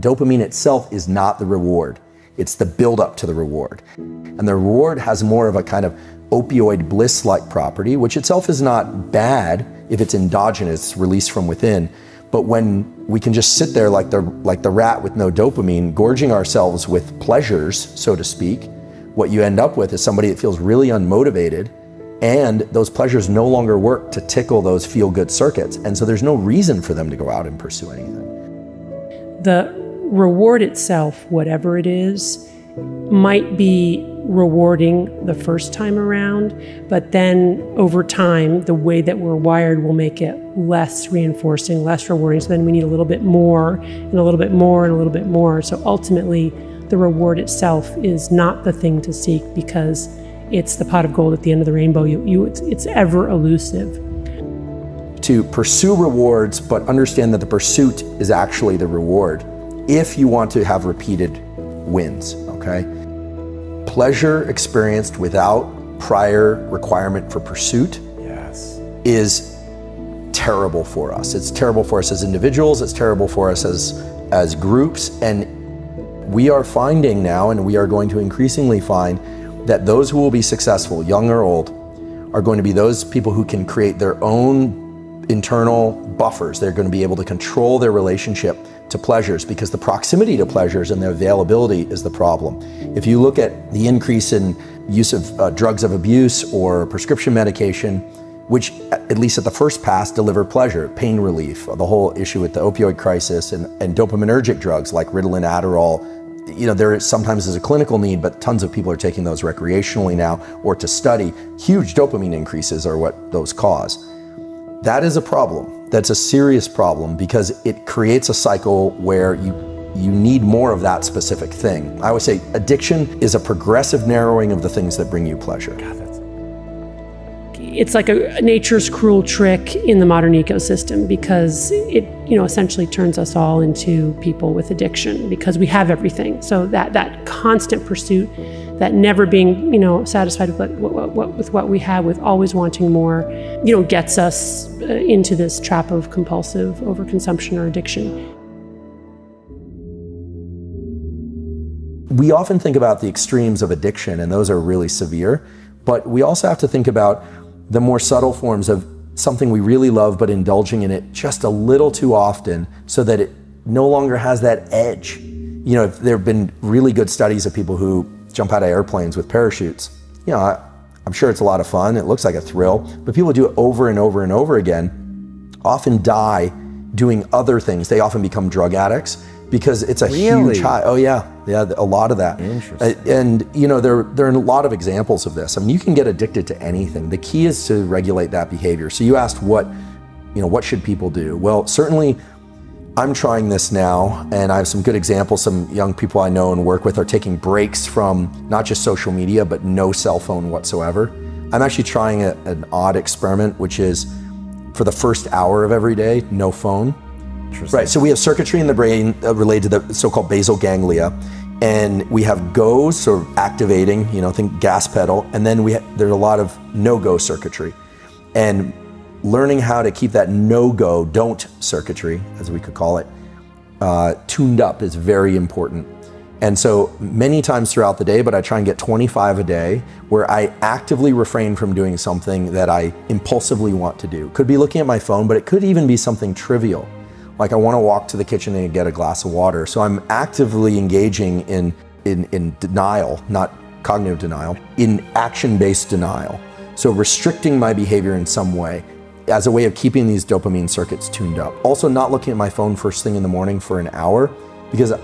dopamine itself is not the reward. It's the buildup to the reward. And the reward has more of a kind of opioid bliss like property, which itself is not bad if it's endogenous, released from within. But when we can just sit there like the, like the rat with no dopamine, gorging ourselves with pleasures, so to speak, what you end up with is somebody that feels really unmotivated and those pleasures no longer work to tickle those feel good circuits. And so there's no reason for them to go out and pursue anything. The reward itself, whatever it is, might be rewarding the first time around, but then over time, the way that we're wired will make it less reinforcing, less rewarding. So then we need a little bit more and a little bit more and a little bit more. So ultimately, the reward itself is not the thing to seek because it's the pot of gold at the end of the rainbow. You, you, it's, it's ever elusive. To pursue rewards, but understand that the pursuit is actually the reward if you want to have repeated wins, okay? Pleasure experienced without prior requirement for pursuit yes. is terrible for us. It's terrible for us as individuals, it's terrible for us as as groups and we are finding now and we are going to increasingly find that those who will be successful, young or old, are going to be those people who can create their own internal buffers. They're going to be able to control their relationship to pleasures because the proximity to pleasures and their availability is the problem. If you look at the increase in use of uh, drugs of abuse or prescription medication, which at least at the first pass deliver pleasure, pain relief, the whole issue with the opioid crisis and, and dopaminergic drugs like Ritalin, Adderall, you know, there sometimes is a clinical need, but tons of people are taking those recreationally now or to study. Huge dopamine increases are what those cause. That is a problem. That's a serious problem because it creates a cycle where you you need more of that specific thing. I would say addiction is a progressive narrowing of the things that bring you pleasure. God, it's like a nature's cruel trick in the modern ecosystem because it you know essentially turns us all into people with addiction because we have everything so that that constant pursuit that never being you know satisfied with what, what, with what we have with always wanting more you know gets us uh, into this trap of compulsive overconsumption or addiction we often think about the extremes of addiction and those are really severe but we also have to think about the more subtle forms of something we really love, but indulging in it just a little too often so that it no longer has that edge. You know, there have been really good studies of people who jump out of airplanes with parachutes. You know, I, I'm sure it's a lot of fun. It looks like a thrill, but people do it over and over and over again, often die doing other things. They often become drug addicts because it's a really? huge high. Oh yeah, yeah, a lot of that. Interesting. And you know, there there are a lot of examples of this. I mean, you can get addicted to anything. The key is to regulate that behavior. So you asked what, you know, what should people do? Well, certainly. I'm trying this now, and I have some good examples. Some young people I know and work with are taking breaks from not just social media, but no cell phone whatsoever. I'm actually trying a, an odd experiment, which is for the first hour of every day, no phone. Right. So we have circuitry in the brain uh, related to the so-called basal ganglia, and we have go sort of activating, you know, think gas pedal, and then we ha- there's a lot of no-go circuitry, and learning how to keep that no-go, don't circuitry, as we could call it, uh, tuned up is very important. And so many times throughout the day, but I try and get 25 a day where I actively refrain from doing something that I impulsively want to do. Could be looking at my phone, but it could even be something trivial like I want to walk to the kitchen and get a glass of water. So I'm actively engaging in in, in denial, not cognitive denial, in action-based denial. So restricting my behavior in some way as a way of keeping these dopamine circuits tuned up. Also not looking at my phone first thing in the morning for an hour because uh,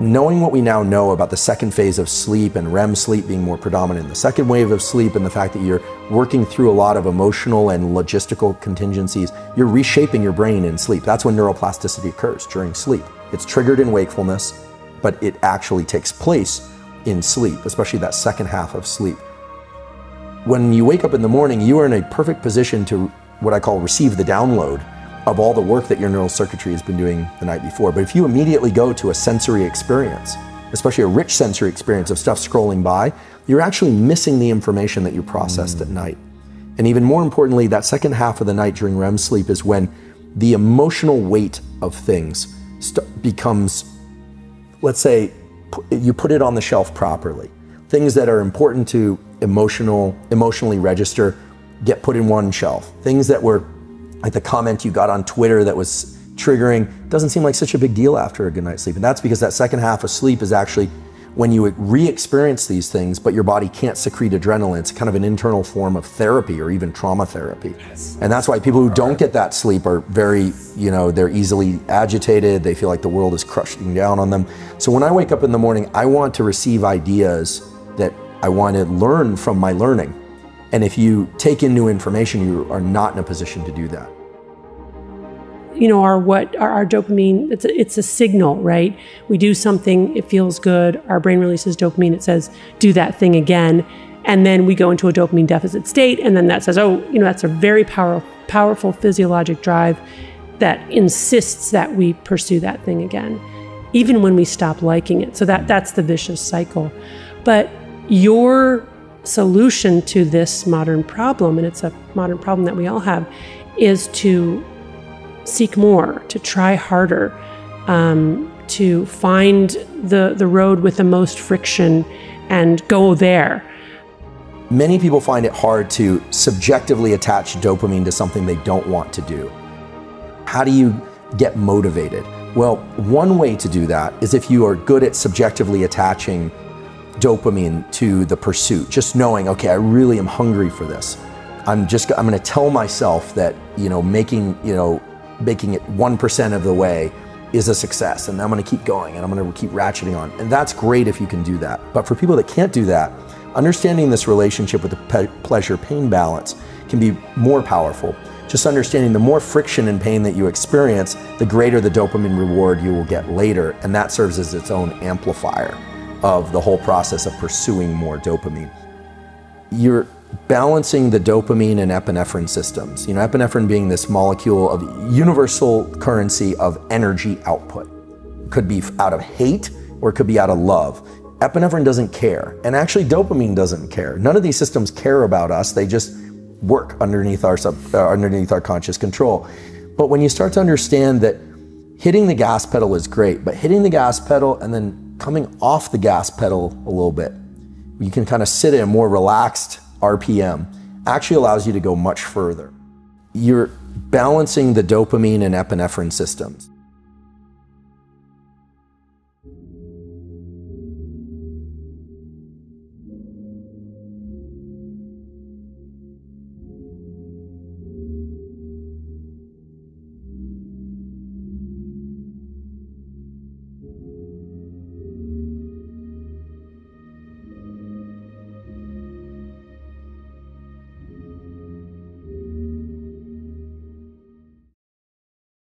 knowing what we now know about the second phase of sleep and REM sleep being more predominant, the second wave of sleep, and the fact that you're working through a lot of emotional and logistical contingencies, you're reshaping your brain in sleep. That's when neuroplasticity occurs during sleep. It's triggered in wakefulness, but it actually takes place in sleep, especially that second half of sleep. When you wake up in the morning, you are in a perfect position to what I call receive the download of all the work that your neural circuitry has been doing the night before. But if you immediately go to a sensory experience, especially a rich sensory experience of stuff scrolling by, you're actually missing the information that you processed mm. at night. And even more importantly, that second half of the night during REM sleep is when the emotional weight of things st- becomes let's say you put it on the shelf properly. Things that are important to emotional, emotionally register get put in one shelf. Things that were like the comment you got on Twitter that was triggering doesn't seem like such a big deal after a good night's sleep. And that's because that second half of sleep is actually when you re-experience these things, but your body can't secrete adrenaline. It's kind of an internal form of therapy or even trauma therapy. Yes. And that's why people who don't get that sleep are very, you know, they're easily agitated. They feel like the world is crushing down on them. So when I wake up in the morning, I want to receive ideas that I want to learn from my learning. And if you take in new information, you are not in a position to do that you know, our what our, our, dopamine. It's a, it's a signal, right? We do something, it feels good. Our brain releases dopamine. It says, "Do that thing again," and then we go into a dopamine deficit state, and then that says, "Oh, you know, that's a very powerful, powerful physiologic drive that insists that we pursue that thing again, even when we stop liking it." So that that's the vicious cycle. But your solution to this modern problem, and it's a modern problem that we all have, is to seek more, to try harder, um, to find the, the road with the most friction and go there. Many people find it hard to subjectively attach dopamine to something they don't want to do. How do you get motivated? Well, one way to do that is if you are good at subjectively attaching dopamine to the pursuit, just knowing, okay, I really am hungry for this. I'm just, I'm going to tell myself that, you know, making, you know, making it 1% of the way is a success and I'm going to keep going and I'm going to keep ratcheting on. And that's great if you can do that. But for people that can't do that, understanding this relationship with the pleasure pain balance can be more powerful. Just understanding the more friction and pain that you experience, the greater the dopamine reward you will get later. And that serves as its own amplifier of the whole process of pursuing more dopamine. You're balancing the dopamine and epinephrine systems. You know, epinephrine being this molecule of universal currency of energy output. Could be out of hate or it could be out of love. Epinephrine doesn't care, and actually dopamine doesn't care. None of these systems care about us. They just work underneath our sub, uh, underneath our conscious control. But when you start to understand that hitting the gas pedal is great, but hitting the gas pedal and then coming off the gas pedal a little bit, you can kind of sit in a more relaxed RPM actually allows you to go much further. You're balancing the dopamine and epinephrine systems.